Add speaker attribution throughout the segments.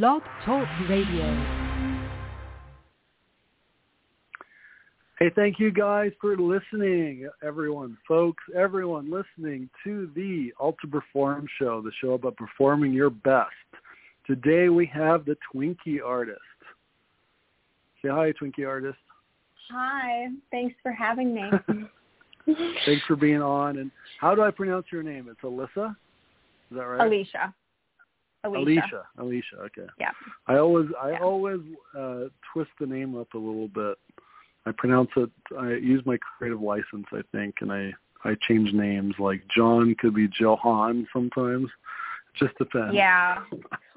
Speaker 1: Blog Talk Radio.
Speaker 2: Hey, thank you guys for listening, everyone, folks, everyone listening to the Ultra Perform Show, the show about performing your best. Today we have the Twinkie Artist. Say hi, Twinkie Artist.
Speaker 3: Hi, thanks for having me.
Speaker 2: thanks for being on. And how do I pronounce your name? It's Alyssa. Is that right?
Speaker 3: Alicia. Alicia.
Speaker 2: Alicia. Alicia. Okay.
Speaker 3: Yeah.
Speaker 2: I always I
Speaker 3: Yeah.
Speaker 2: always uh, twist the name up a little bit. I pronounce it. I use my creative license, I think, and I I change names. Like John could be Johan sometimes. It just depends.
Speaker 3: Yeah.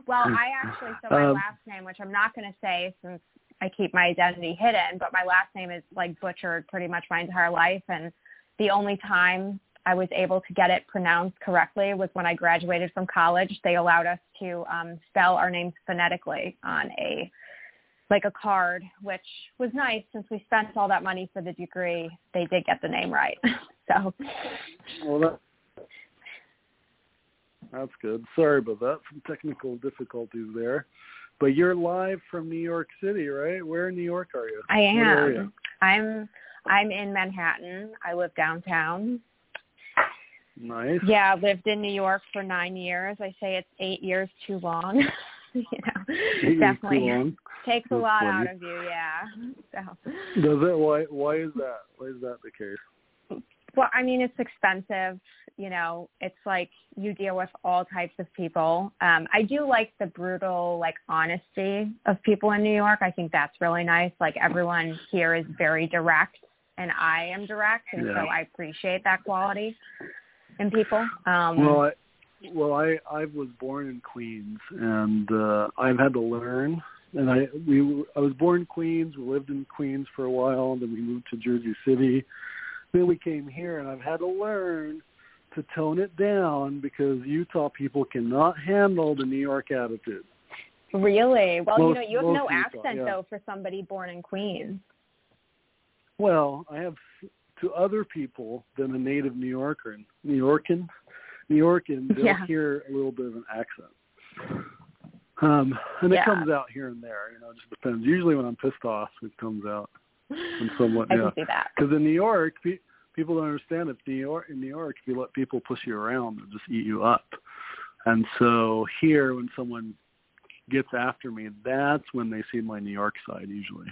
Speaker 3: Well, I actually so my
Speaker 2: Um,
Speaker 3: last name, which I'm not going to say since I keep my identity hidden, but my last name is like butchered pretty much my entire life, and the only time I was able to get it pronounced correctly was when I graduated from college. They allowed us to um, spell our names phonetically on a like a card, which was nice since we spent all that money for the degree. They did get the name right. so
Speaker 2: Well, that, that's good. Sorry about that. Some technical difficulties there. But you're live from New York City, right? Where in New York are you?
Speaker 3: I am. I'm I'm in Manhattan. I live downtown.
Speaker 2: Nice.
Speaker 3: Yeah, I lived in New York for nine years. I say it's eight years too long. you know,
Speaker 2: Eight
Speaker 3: definitely takes a lot
Speaker 2: funny.
Speaker 3: out of you. Yeah. So,
Speaker 2: Does it? Why? Why is that? Why is that the case?
Speaker 3: well, I mean, it's expensive. You know, it's like you deal with all types of people. Um, I do like the brutal, like honesty of people in New York. I think that's really nice. Like everyone here is very direct, and I am direct, and
Speaker 2: Yeah.
Speaker 3: so I appreciate that quality in people. Um,
Speaker 2: Well, I, well, I I was born in Queens, and uh, I've had to learn. And I we I was born in Queens. We lived in Queens for a while, and then we moved to Jersey City. Then we came here, and I've had to learn to tone it down because Utah people cannot handle the New York attitude.
Speaker 3: Really? Well,
Speaker 2: Most-
Speaker 3: you know, you have no
Speaker 2: Utah,
Speaker 3: accent
Speaker 2: yeah.
Speaker 3: though for somebody born in Queens.
Speaker 2: Well, I have to other people than a native New Yorker, and New Yorkan, New Yorkan, they'll
Speaker 3: Yeah.
Speaker 2: hear a little bit of an accent. Um, and it
Speaker 3: Yeah.
Speaker 2: comes out here and there. You know, it just depends. Usually when I'm pissed off, it comes out. And somewhat,
Speaker 3: I
Speaker 2: yeah.
Speaker 3: can see that.
Speaker 2: Because in New York, pe- people don't understand. If New York, in New York, if you let people push you around, they'll just eat you up. And so here, when someone gets after me, that's when they see my New York side usually.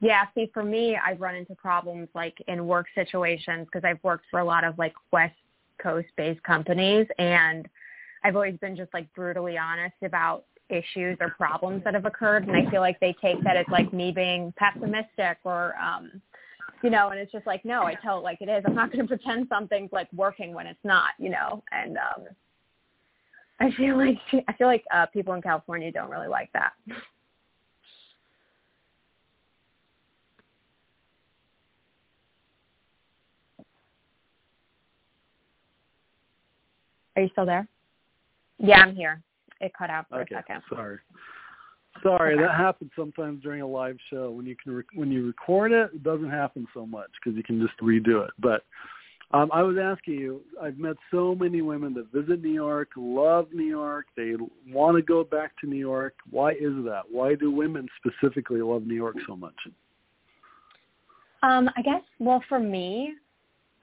Speaker 3: Yeah, see, for me, I've run into problems like in work situations because I've worked for a lot of like West Coast based companies and I've always been just like brutally honest about issues or problems that have occurred and I feel like they take that as like me being pessimistic or um you know, and it's just like, no, I tell it like it is. I'm not going to pretend something's like working when it's not, you know, and um I feel like I feel like uh people in California don't really like that. Are you still there? Yeah, I'm here. It cut out for
Speaker 2: Okay,
Speaker 3: a second.
Speaker 2: sorry. Sorry,
Speaker 3: Okay.
Speaker 2: that happens sometimes during a live show. When you can rec- when you record it, it doesn't happen so much because you can just redo it. But um, I was asking you, I've met so many women that visit New York, love New York, they want to go back to New York. Why is that? Why do women specifically love New York so much?
Speaker 3: Um, I guess, well, for me,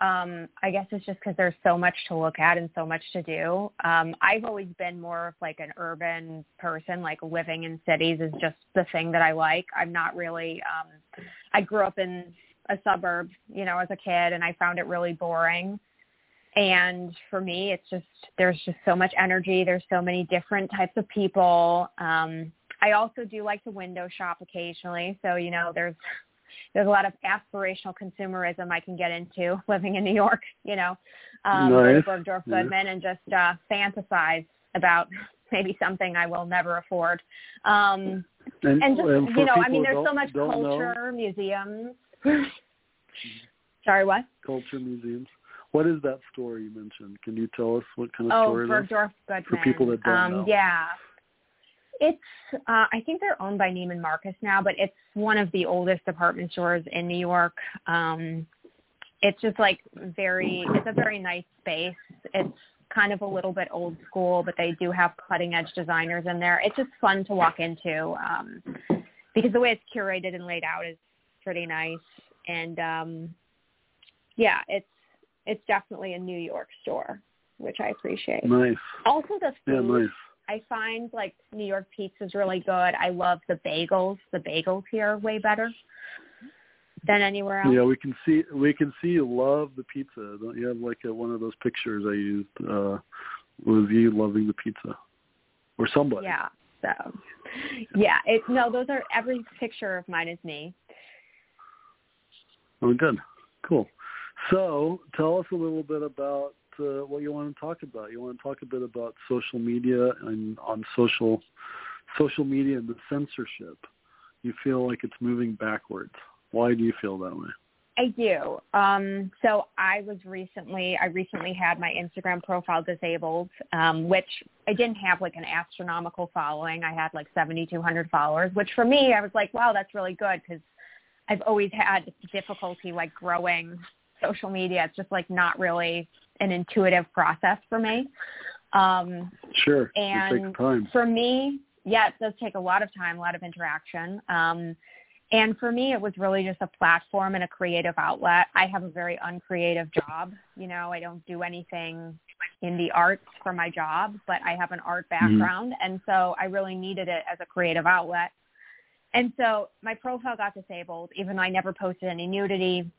Speaker 3: um, I guess it's just because there's so much to look at and so much to do. Um, I've always been more of like an urban person, like living in cities is just the thing that I like. I'm not really, um, I grew up in a suburb, you know, as a kid and I found it really boring. And for me, it's just, there's just so much energy. There's so many different types of people. Um, I also do like to window shop occasionally. So, you know, there's, there's a lot of aspirational consumerism I can get into living in New York, you know, um,
Speaker 2: Nice.
Speaker 3: Bergdorf
Speaker 2: Yeah.
Speaker 3: Goodman and just uh, fantasize about maybe something I will never afford. Um, and just,
Speaker 2: for
Speaker 3: you know, I mean, there's so much
Speaker 2: don't know,
Speaker 3: culture, museums. Sorry, what?
Speaker 2: culture museums. What is that store you mentioned? Can you tell us what kind of
Speaker 3: Oh,
Speaker 2: store it is?
Speaker 3: Bergdorf Goodman.
Speaker 2: people that don't
Speaker 3: um,
Speaker 2: know.
Speaker 3: Yeah. It's uh I think they're owned by Neiman Marcus now, but it's one of the oldest department stores in New York. Um it's just like very it's a very nice space. It's kind of a little bit old school, but they do have cutting edge designers in there. It's just fun to walk into um, because the way it's curated and laid out is pretty nice. And um, yeah, it's it's definitely a New York store, which I appreciate.
Speaker 2: Nice.
Speaker 3: Also, the food.
Speaker 2: Yeah, nice.
Speaker 3: I find like New York pizza is really good. I love the bagels. The bagels here are way better than anywhere else.
Speaker 2: Yeah, we can see we can see you love the pizza. Don't you have like a, one of those pictures I used uh was you loving the pizza or somebody?
Speaker 3: Yeah. So yeah, it no, those are every picture of mine is me.
Speaker 2: Oh, good, cool. So tell us a little bit about uh, what you want to talk about. You want to talk a bit about social media and on social social media and the censorship. You feel like it's moving backwards. Why do you feel that way?
Speaker 3: I do. Um, so I was recently, I recently had my Instagram profile disabled, um, which I didn't have like an astronomical following. I had like 7,200 followers, which for me, I was like, wow, that's really good because I've always had difficulty like growing social media. It's just like not really an intuitive process for me. Um,
Speaker 2: sure.
Speaker 3: And
Speaker 2: it takes time.
Speaker 3: for me, yeah, it does take a lot of time, a lot of interaction. Um, and for me, it was really just a platform and a creative outlet. I have a very uncreative job. You know, I don't do anything in the arts for my job, but I have an art
Speaker 2: Mm-hmm.
Speaker 3: background. And so I really needed it as a creative outlet. And so my profile got disabled, even though I never posted any nudity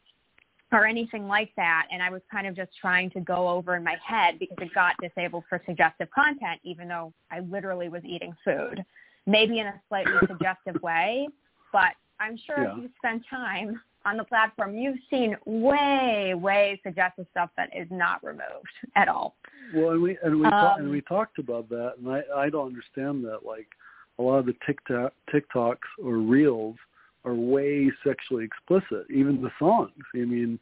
Speaker 3: or anything like that. And I was kind of just trying to go over in my head because it got disabled for suggestive content, even though I literally was eating food, maybe in a slightly suggestive way. But I'm sure
Speaker 2: Yeah.
Speaker 3: if you spend time on the platform, you've seen way, way suggestive stuff that is not removed at all.
Speaker 2: Well, and we and we ta- and
Speaker 3: Um,
Speaker 2: we talked about that, and I I don't understand that. Like a lot of the TikTok TikToks or reels are way sexually explicit. Even the songs. I mean,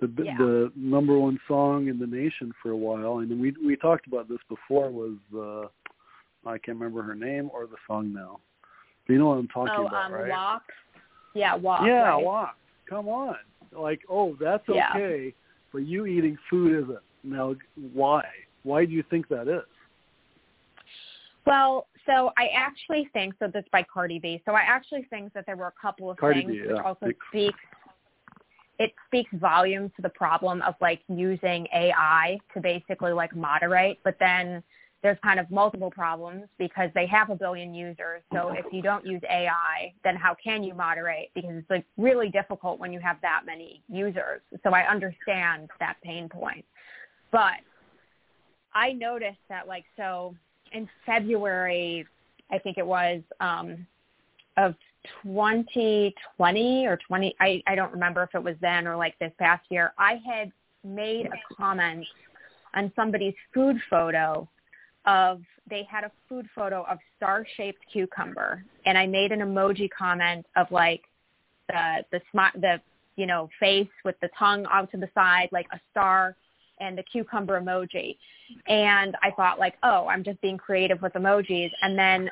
Speaker 2: the
Speaker 3: Yeah.
Speaker 2: the number one song in the nation for a while, and we we talked about this before. Was uh, I can't remember her name or the song now. But you know what I'm talking
Speaker 3: oh,
Speaker 2: about,
Speaker 3: um,
Speaker 2: right?
Speaker 3: walk. Yeah, walk.
Speaker 2: yeah,
Speaker 3: right?
Speaker 2: walk. Come on. Like, oh, that's
Speaker 3: Yeah.
Speaker 2: okay, but you eating food isn't. Now, why? Why do you think that is?
Speaker 3: Well, so I actually think so. This by Cardi B. So I actually think that there were a couple of
Speaker 2: Cardi
Speaker 3: things
Speaker 2: B,
Speaker 3: which also speaks. It speaks volumes to the problem of like using AI to basically like moderate, but then there's kind of multiple problems because they have a billion users. So if you don't use AI, then how can you moderate? Because it's like really difficult when you have that many users. So I understand that pain point. But I noticed that like so in February, I think it was um, of 2020 or 20. I I don't remember if it was then or like this past year. I had made a comment on somebody's food photo of they had a food photo of star-shaped cucumber, and I made an emoji comment of like the the smi- the you know face with the tongue out to the side, like a star and the cucumber emoji. And I thought like, oh, I'm just being creative with emojis. And then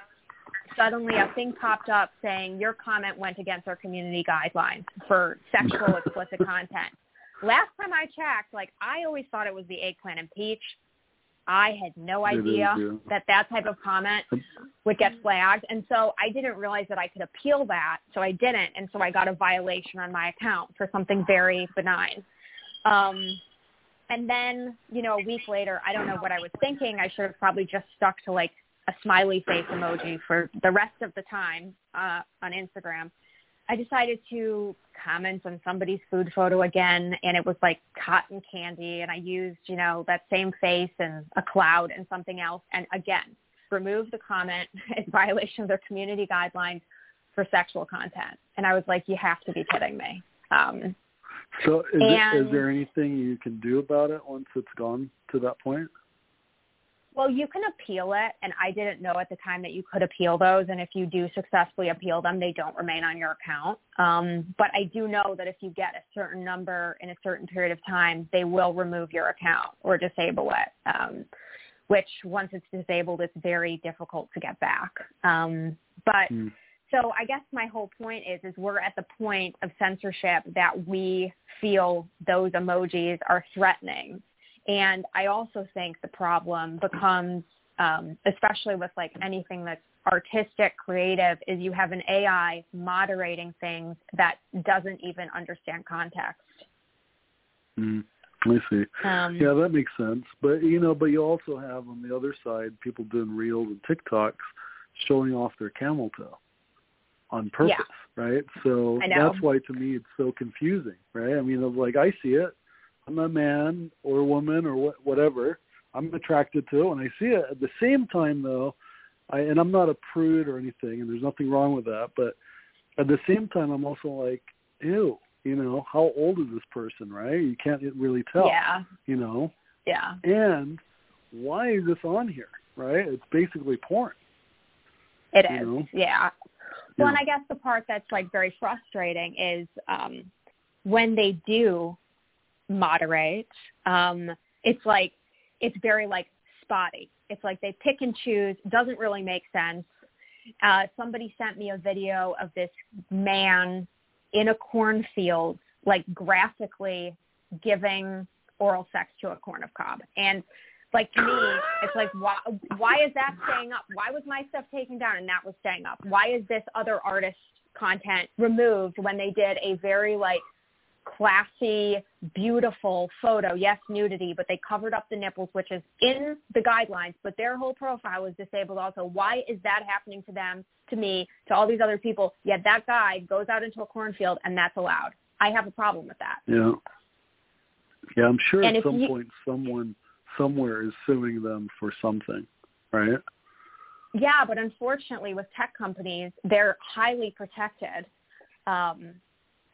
Speaker 3: suddenly a thing popped up saying your comment went against our community guidelines for sexual explicit content. Last time I checked, like I always thought it was the eggplant and peach. I had no idea that that type of comment would get flagged. And so I didn't realize that I could appeal that. So I didn't. And so I got a violation on my account for something very benign. Um, and then, you know, a week later, I don't know what I was thinking. I should have probably just stuck to like a smiley face emoji for the rest of the time uh, on Instagram. I decided to comment on somebody's food photo again, and it was like cotton candy, and I used, you know, that same face and a cloud and something else, and again, remove the comment in violation of their community guidelines for sexual content. And I was like, you have to be kidding me. Um,
Speaker 2: So, is, it, is there anything you can do about it once it's gone to that point?
Speaker 3: Well, you can appeal it, and I didn't know at the time that you could appeal those. And if you do successfully appeal them, they don't remain on your account. Um, but I do know that if you get a certain number in a certain period of time, they will remove your account or disable it. Um, which once it's disabled, it's very difficult to get back. Um, but
Speaker 2: Hmm.
Speaker 3: So I guess my whole point is, is we're at the point of censorship that we feel those emojis are threatening And I also think the problem becomes, um, especially with like anything that's artistic, creative, is you have an AI moderating things that doesn't even understand context.
Speaker 2: Mm, I see.
Speaker 3: Um,
Speaker 2: yeah, that makes sense. But you know, but you also have on the other side people doing reels and TikToks showing off their camel toe on purpose,
Speaker 3: Yeah.
Speaker 2: right? So that's why to me it's so confusing, right? I mean, like I see it. I'm a man or a woman or what, whatever. I'm attracted to it when I see it. At the same time, though, I and I'm not a prude or anything, and there's nothing wrong with that. But at the same time, I'm also like, ew, you know, how old is this person, right? You can't really tell,
Speaker 3: yeah,
Speaker 2: you know.
Speaker 3: yeah,
Speaker 2: And why is this on here, right? It's basically porn.
Speaker 3: it
Speaker 2: You
Speaker 3: is.
Speaker 2: know?
Speaker 3: Yeah. Well, and I guess the part that's like very frustrating is um, when they do moderate, um, it's like it's very like spotty. It's like they pick and choose. Doesn't really make sense. Uh, somebody sent me a video of this man in a cornfield, like graphically giving oral sex to a corn of cob, and like to me, it's like why why is that staying up? Why was my stuff taken down and that was staying up? Why is this other artist content removed when they did a very like classy, beautiful photo. Yes, nudity, but they covered up the nipples, which is in the guidelines, but their whole profile was disabled also. Why is that happening to them, to me, to all these other people? Yet that guy goes out into a cornfield and that's allowed. I have a problem with that.
Speaker 2: Yeah. Yeah, I'm sure
Speaker 3: And
Speaker 2: at some
Speaker 3: you-
Speaker 2: point someone somewhere is suing them for something, right?
Speaker 3: Yeah, but unfortunately with tech companies, they're highly protected. Um,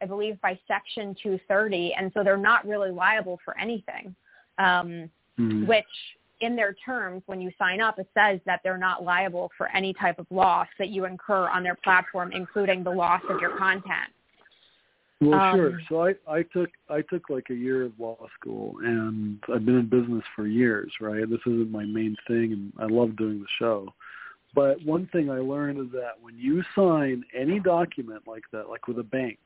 Speaker 3: I believe by Section 230, and so they're not really liable for anything. Um,
Speaker 2: Mhm.
Speaker 3: which in their terms, when you sign up, it says that they're not liable for any type of loss that you incur on their platform, including the loss of your content.
Speaker 2: Well,
Speaker 3: Um,
Speaker 2: sure. So I, I took I took like a year of law school, and I've been in business for years. Right, this isn't my main thing, and I love doing the show. But one thing I learned is that when you sign any document like that, like with a bank,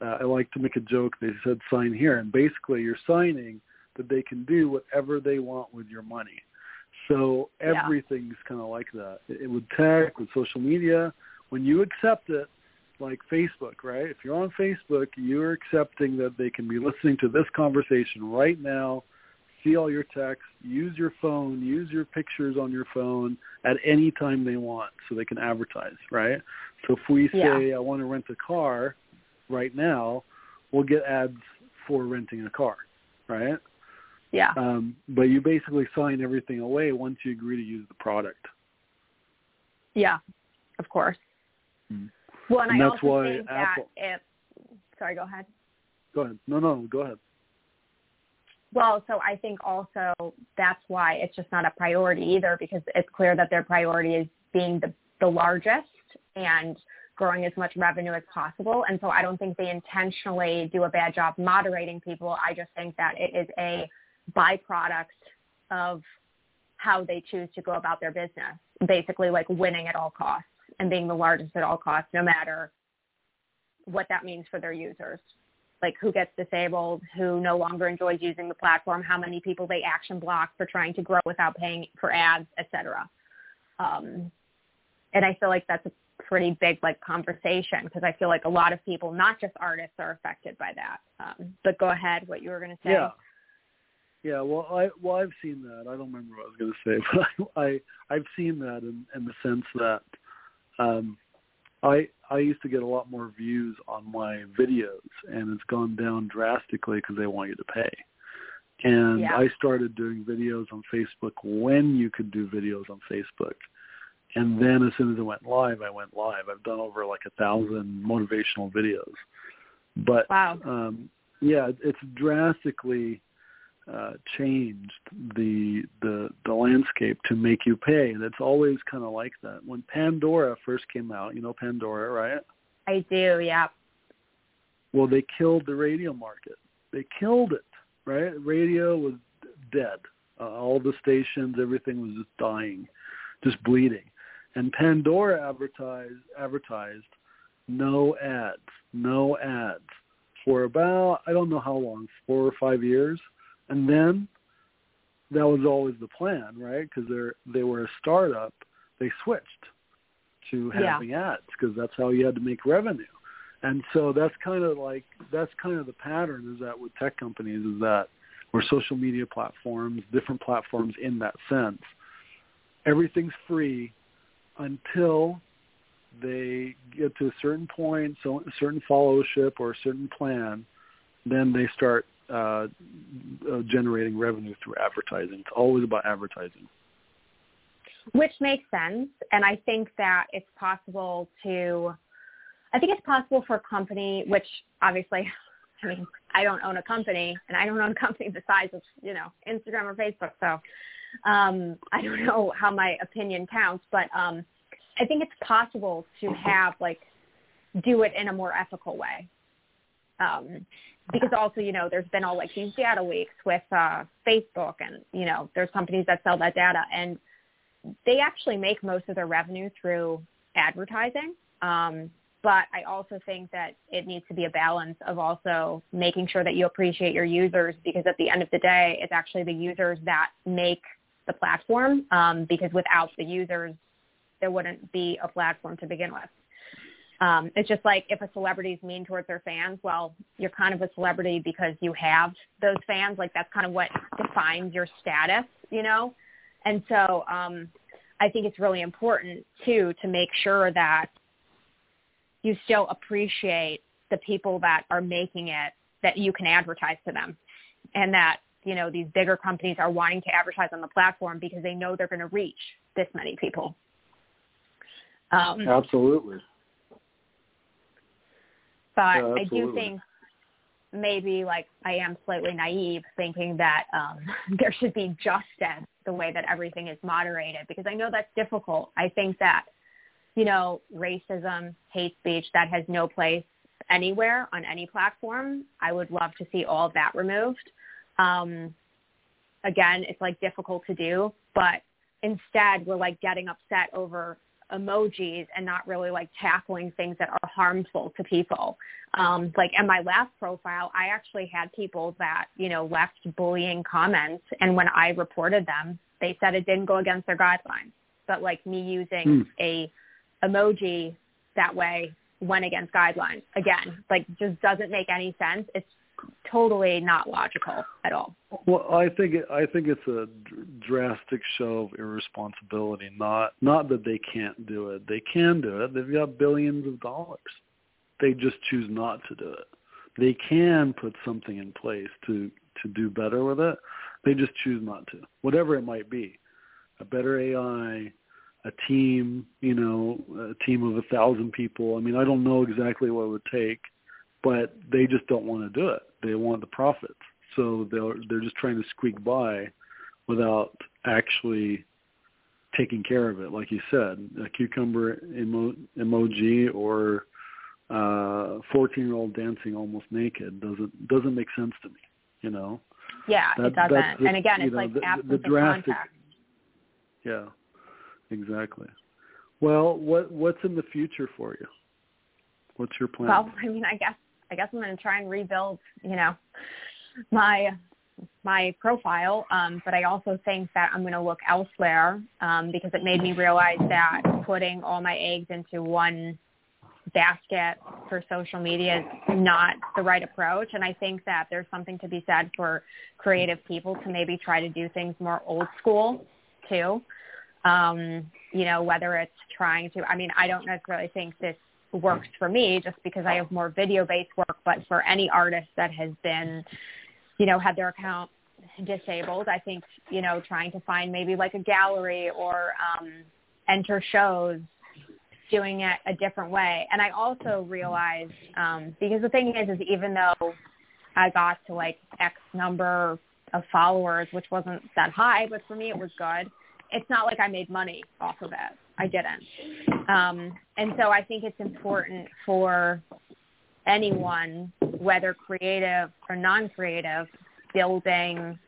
Speaker 2: uh, I like to make a joke. They said sign here, and basically you're signing that they can do whatever they want with your money. So
Speaker 3: Yeah.
Speaker 2: everything's kind of like that. It, it with tech, with social media, when you accept it, like Facebook, right? If you're on Facebook, you're accepting that they can be listening to this conversation right now, see all your texts, use your phone, use your pictures on your phone at any time they want so they can advertise, right? So if we say I want to rent a car right now, we'll get ads for renting a car, right?
Speaker 3: Yeah.
Speaker 2: Um, but you basically sign everything away once you agree to use the product.
Speaker 3: Yeah, of course.
Speaker 2: Mm.
Speaker 3: Well, and,
Speaker 2: And
Speaker 3: I
Speaker 2: that's
Speaker 3: also
Speaker 2: why
Speaker 3: think
Speaker 2: Apple-
Speaker 3: that if, sorry, go ahead.
Speaker 2: Go ahead. No, no, go ahead.
Speaker 3: Well, so I think also that's why it's just not a priority either because it's clear that their priority is being the, the largest and growing as much revenue as possible. And so I don't think they intentionally do a bad job moderating people. I just think that it is a byproduct of how they choose to go about their business, basically like winning at all costs and being the largest at all costs, no matter what that means for their users like who gets disabled, who no longer enjoys using the platform, how many people they action block for trying to grow without paying for ads, et cetera. Um, and I feel like that's a pretty big like conversation because I feel like a lot of people, not just artists, are affected by that. Um, but go ahead, what you were going to say.
Speaker 2: Yeah. Yeah, well, I well I've seen that. I don't remember what I was going to say, but I, I I've seen that in in the sense that um, I I used to get a lot more views on my videos, and it's gone down drastically because they want you to pay. And
Speaker 3: Yeah.
Speaker 2: I started doing videos on Facebook when you could do videos on Facebook. And then as soon as it went live, I went live. I've done over like a thousand motivational videos. But
Speaker 3: Wow.
Speaker 2: um, yeah, it's drastically uh, changed the the the landscape to make you pay, and it's always kind of like that. When Pandora first came out, you know Pandora, right?
Speaker 3: I do, yeah.
Speaker 2: Well, they killed the radio market. They killed it, right? Radio was dead. Uh, all the stations, everything was just dying, just bleeding. And Pandora advertised advertised no ads, no ads for about I don't know how long, four or five years, and then that was always the plan, right? Because they're they were a startup. They switched to having yeah. ads because that's how you had to make revenue. And so that's kind of like that's kind of the pattern is that with tech companies is that or social media platforms, different platforms in that sense, everything's free until they get to a certain point, so a certain followership or a certain plan, then they start uh, uh, generating revenue through advertising. It's always about advertising.
Speaker 3: Which makes sense, and I think that it's possible to. I think it's possible for a company, which obviously, I mean, I don't own a company, and I don't own a company the size of you know Instagram or Facebook, so um, I don't know how my opinion counts, but um, I think it's possible to have like do it in a more ethical way. Um, because also, you know, there's been all like these data leaks with uh, Facebook and, you know, there's companies that sell that data and they actually make most of their revenue through advertising. Um, but I also think that it needs to be a balance of also making sure that you appreciate your users because at the end of the day, it's actually the users that make the platform um, because without the users, there wouldn't be a platform to begin with. Um, it's just like if a celebrity is mean towards their fans, well, you're kind of a celebrity because you have those fans. Like that's kind of what defines your status, you know? And so um, I think it's really important too to make sure that you still appreciate the people that are making it that you can advertise to them and that you know these bigger companies are wanting to advertise on the platform because they know they're going to reach this many people
Speaker 2: um, absolutely
Speaker 3: but yeah, i do think maybe like i am slightly naive thinking that um, there should be justice the way that everything is moderated because i know that's difficult. I think that you know racism hate speech that has no place anywhere on any platform. I would love to see all of that removed. Um, again, it's like difficult to do, but instead we're like getting upset over emojis and not really like tackling things that are harmful to people. Um, like in my last profile, I actually had people that, you know, left bullying comments and when I reported them, they said it didn't go against their guidelines. But like me using mm. a emoji that way went against guidelines. Again, like just doesn't make any sense. It's totally not logical at all.
Speaker 2: Well, I think it, I think it's a drastic show of irresponsibility. Not not that they can't do it. They can do it. They've got billions of dollars. They just choose not to do it. They can put something in place to to do better with it. They just choose not to. Whatever it might be, a better AI, a team, you know, a team of a thousand people. I mean, I don't know exactly what it would take but they just don't want to do it. They want the profits, so they're they're just trying to squeak by without actually taking care of it. Like you said, a cucumber emo- emoji or uh 14 year old dancing almost naked doesn't doesn't make sense to me you know?
Speaker 3: Yeah that, it doesn't. the, and again it's know, like the, absence the drastic, of contact.
Speaker 2: Yeah exactly. Well what what's in the future for you? What's your plan?
Speaker 3: Well i mean i guess I guess I'm going to try and rebuild, you know, my my profile. Um, but I also think that I'm going to look elsewhere um, because it made me realize that putting all my eggs into one basket for social media is not the right approach. And I think that there's something to be said for creative people to maybe try to do things more old school too. Um, you know, whether it's trying to, I mean, I don't necessarily think this works for me just because I have more video-based work, but for any artist that has been, you know, had their account disabled, I think, you know, trying to find maybe like a gallery or um, enter shows doing it a different way. And I also realized, um, because the thing is, is even though I got to like X number of followers, which wasn't that high, but for me it was good, it's not like I made money off of it. I didn't. Um, and so I think it's important for anyone, whether creative or non-creative, building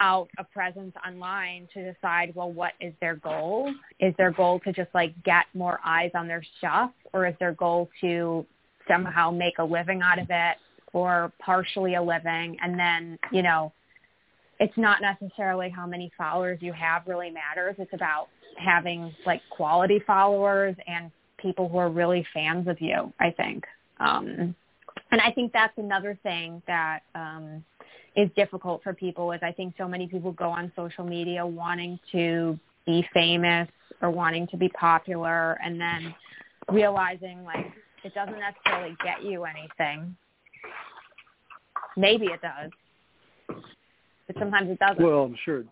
Speaker 3: out a presence online to decide, well, what is their goal? Is their goal to just like get more eyes on their stuff or is their goal to somehow make a living out of it or partially a living and then, you know, it's not necessarily how many followers you have really matters. It's about having like quality followers and people who are really fans of you, I think. Um, and I think that's another thing that um, is difficult for people is I think so many people go on social media wanting to be famous or wanting to be popular and then realizing like it doesn't necessarily get you anything. Maybe it does, but sometimes it doesn't.
Speaker 2: Well, I'm sure.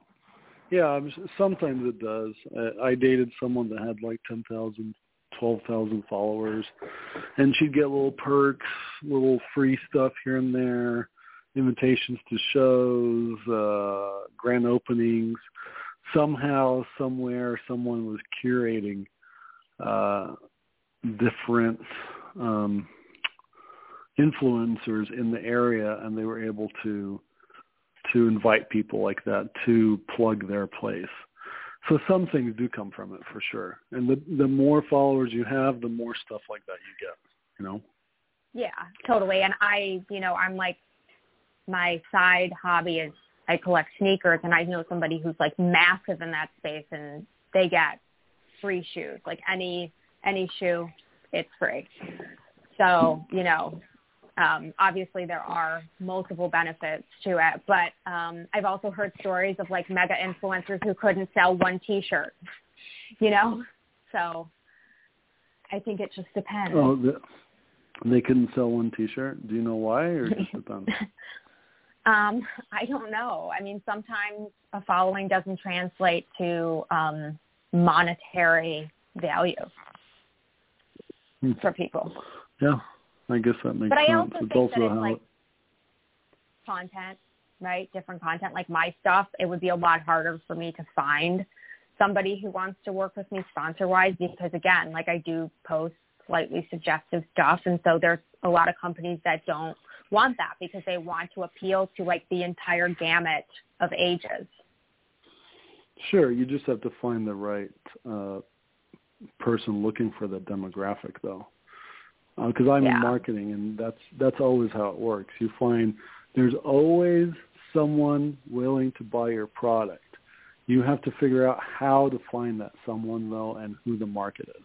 Speaker 2: Yeah, I'm, sometimes it does. I, I dated someone that had like ten thousand, twelve thousand followers, and she'd get little perks, little free stuff here and there, invitations to shows, uh, grand openings. Somehow, somewhere, someone was curating uh, different um, influencers in the area, and they were able to to invite people like that to plug their place. So some things do come from it for sure. And the the more followers you have, the more stuff like that you get, you know.
Speaker 3: Yeah, totally. And I, you know, I'm like my side hobby is I collect sneakers and I know somebody who's like massive in that space and they get free shoes. Like any any shoe, it's free. So, you know, um, obviously there are multiple benefits to it, but um, I've also heard stories of like mega influencers who couldn't sell one T-shirt, you know. So I think it just depends.
Speaker 2: Oh, the, they couldn't sell one T-shirt. Do you know why, or just depends?
Speaker 3: um, I don't know. I mean, sometimes a following doesn't translate to um, monetary value hmm. for people.
Speaker 2: Yeah, I guess that makes
Speaker 3: but
Speaker 2: sense.
Speaker 3: I also
Speaker 2: it's
Speaker 3: think
Speaker 2: also
Speaker 3: that it's like content, right? Different content. Like my stuff, it would be a lot harder for me to find somebody who wants to work with me sponsor wise because again, like I do post slightly suggestive stuff and so there's a lot of companies that don't want that because they want to appeal to like the entire gamut of ages.
Speaker 2: Sure, you just have to find the right uh, person looking for the demographic though because uh, I'm
Speaker 3: yeah.
Speaker 2: in marketing, and that's that's always how it works. You find there's always someone willing to buy your product. You have to figure out how to find that someone though, and who the market is.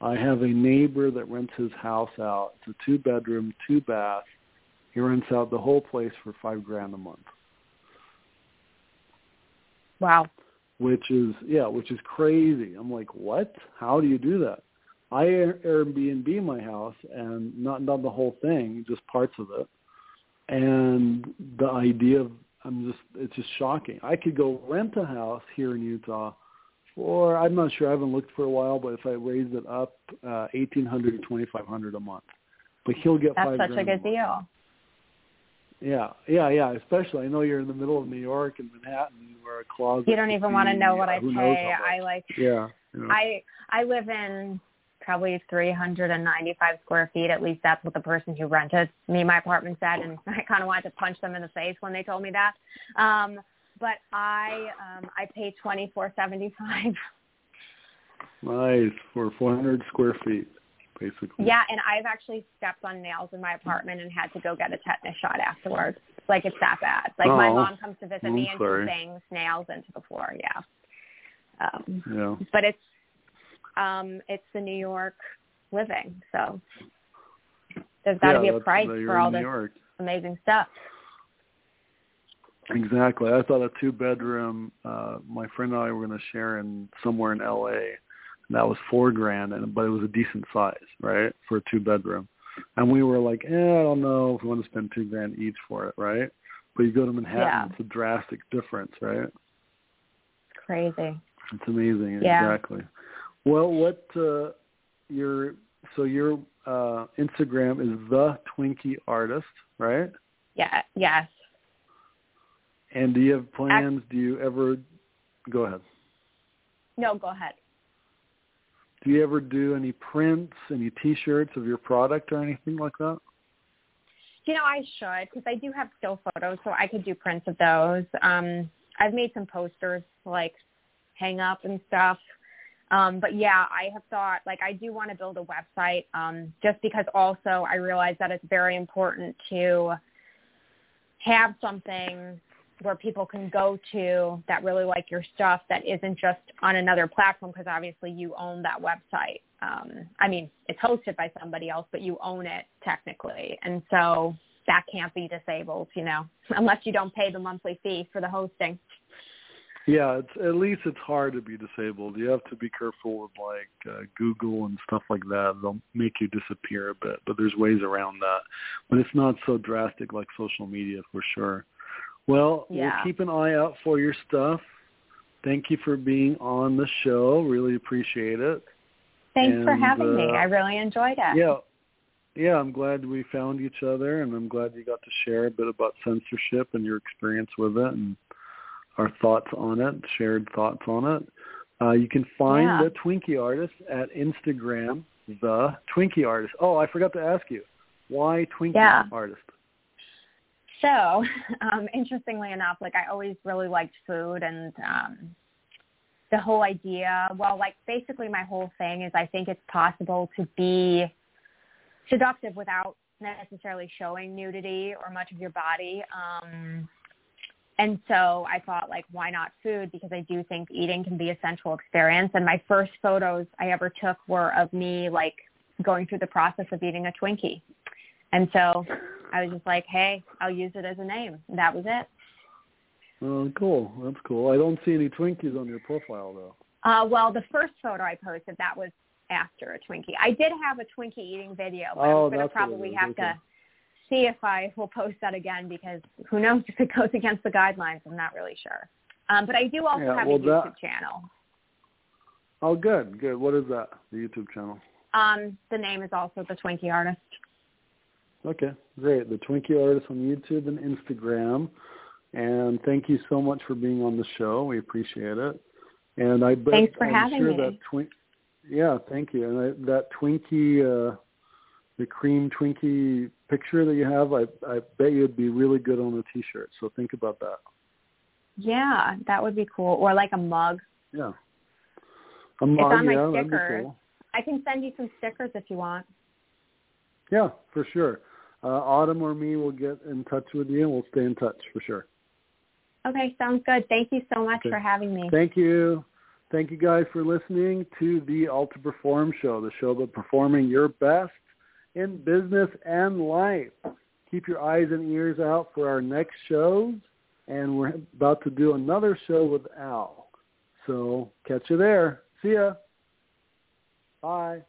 Speaker 2: I have a neighbor that rents his house out. It's a two bedroom, two bath. He rents out the whole place for five grand a month.
Speaker 3: Wow.
Speaker 2: Which is yeah, which is crazy. I'm like, what? How do you do that? I Airbnb my house and not not the whole thing, just parts of it. And the idea of I'm just it's just shocking. I could go rent a house here in Utah for I'm not sure, I haven't looked for a while, but if I raise it up uh eighteen hundred to twenty five hundred a month. But he'll get
Speaker 3: That's
Speaker 2: five
Speaker 3: such a good
Speaker 2: a
Speaker 3: deal.
Speaker 2: Yeah, yeah, yeah. Especially, I know you're in the middle of New York and Manhattan, where a closet.
Speaker 3: You don't even want to know what I pay.
Speaker 2: I
Speaker 3: like.
Speaker 2: Yeah. You know.
Speaker 3: I I live in probably 395 square feet. At least that's what the person who rented me my apartment said, and I kind of wanted to punch them in the face when they told me that. Um, but I um, I pay 24.75.
Speaker 2: Nice for 400 square feet, basically.
Speaker 3: Yeah, and I've actually stepped on nails in my apartment and had to go get a tetanus shot afterwards. Like it's that bad. Like
Speaker 2: oh,
Speaker 3: my mom comes to visit
Speaker 2: I'm
Speaker 3: me and
Speaker 2: sorry.
Speaker 3: she bangs nails into the floor. Yeah. Um,
Speaker 2: yeah.
Speaker 3: But it's um, it's the New York living. So there's got to
Speaker 2: yeah,
Speaker 3: be a price for all
Speaker 2: this
Speaker 3: York. amazing stuff.
Speaker 2: Exactly. I thought a two bedroom. Uh, my friend and I were going to share in somewhere in L.A. And that was four grand, and but it was a decent size, right, for a two bedroom. And we were like, eh, I don't know if we want to spend two grand each for it, right? But you go to Manhattan,
Speaker 3: yeah.
Speaker 2: it's a drastic difference, right?
Speaker 3: Crazy.
Speaker 2: It's amazing.
Speaker 3: Yeah.
Speaker 2: Exactly. Well, what uh, your so your uh, Instagram is the Twinkie Artist, right?
Speaker 3: Yeah. Yes.
Speaker 2: And do you have plans? do you ever go ahead?
Speaker 3: No, go ahead.
Speaker 2: Do you ever do any prints, any T-shirts of your product or anything like that?
Speaker 3: You know, I should because I do have still photos, so I could do prints of those. Um, I've made some posters, like hang up and stuff. Um, but yeah, I have thought like I do want to build a website um, just because also I realize that it's very important to have something where people can go to that really like your stuff that isn't just on another platform because obviously you own that website. Um, I mean, it's hosted by somebody else, but you own it technically. And so that can't be disabled, you know, unless you don't pay the monthly fee for the hosting.
Speaker 2: Yeah, it's at least it's hard to be disabled. You have to be careful with like uh, Google and stuff like that. They'll make you disappear a bit, but there's ways around that. But it's not so drastic like social media for sure. Well,
Speaker 3: yeah.
Speaker 2: we'll keep an eye out for your stuff. Thank you for being on the show. Really appreciate it.
Speaker 3: Thanks
Speaker 2: and,
Speaker 3: for having
Speaker 2: uh,
Speaker 3: me. I really enjoyed it.
Speaker 2: Yeah. Yeah, I'm glad we found each other and I'm glad you got to share a bit about censorship and your experience with it and our thoughts on it, shared thoughts on it. Uh, you can find
Speaker 3: Yeah.
Speaker 2: the Twinkie Artist at Instagram, the Twinkie Artist. Oh, I forgot to ask you, why Twinkie
Speaker 3: Yeah.
Speaker 2: Artist?
Speaker 3: So, um, interestingly enough, like I always really liked food and um, the whole idea. Well, like basically my whole thing is I think it's possible to be seductive without necessarily showing nudity or much of your body. Um, and so I thought, like, why not food? Because I do think eating can be a sensual experience. And my first photos I ever took were of me, like, going through the process of eating a Twinkie. And so I was just like, hey, I'll use it as a name. And that was it.
Speaker 2: Oh, cool. That's cool. I don't see any Twinkies on your profile though.
Speaker 3: Uh, well, the first photo I posted, that was after a Twinkie. I did have a Twinkie eating video, but
Speaker 2: Oh,
Speaker 3: I'm going to
Speaker 2: that's what it
Speaker 3: probably have
Speaker 2: Okay.
Speaker 3: to see if I will post that again because who knows if it goes against the guidelines. I'm not really sure. Um, but I do also
Speaker 2: Yeah,
Speaker 3: have
Speaker 2: well,
Speaker 3: a YouTube
Speaker 2: that-
Speaker 3: channel.
Speaker 2: Oh, good, good. What is that? The YouTube channel.
Speaker 3: Um, the name is also the Twinkie Artist.
Speaker 2: Okay, great. The Twinkie Artist on YouTube and Instagram. And thank you so much for being on the show. We appreciate it. And I bet
Speaker 3: Thanks for
Speaker 2: I'm
Speaker 3: having
Speaker 2: sure
Speaker 3: me.
Speaker 2: that twin Yeah, thank you. And I, that Twinkie, uh, the cream Twinkie picture that you have, I I bet you'd be really good on a T-shirt. So think about that.
Speaker 3: Yeah, that would be cool. Or like a mug.
Speaker 2: Yeah. A mug,
Speaker 3: on my
Speaker 2: yeah, that'd be
Speaker 3: stickers.
Speaker 2: cool.
Speaker 3: I can send you some stickers if you want.
Speaker 2: Yeah, for sure. Uh, Autumn or me will get in touch with you, and we'll stay in touch for sure.
Speaker 3: Okay, sounds good. Thank you so much
Speaker 2: Okay.
Speaker 3: for having me.
Speaker 2: Thank you. Thank you guys for listening to the Alta Perform Show, the show about performing your best in business and life. Keep your eyes and ears out for our next shows, and we're about to do another show with Al. So catch you there. See ya. Bye.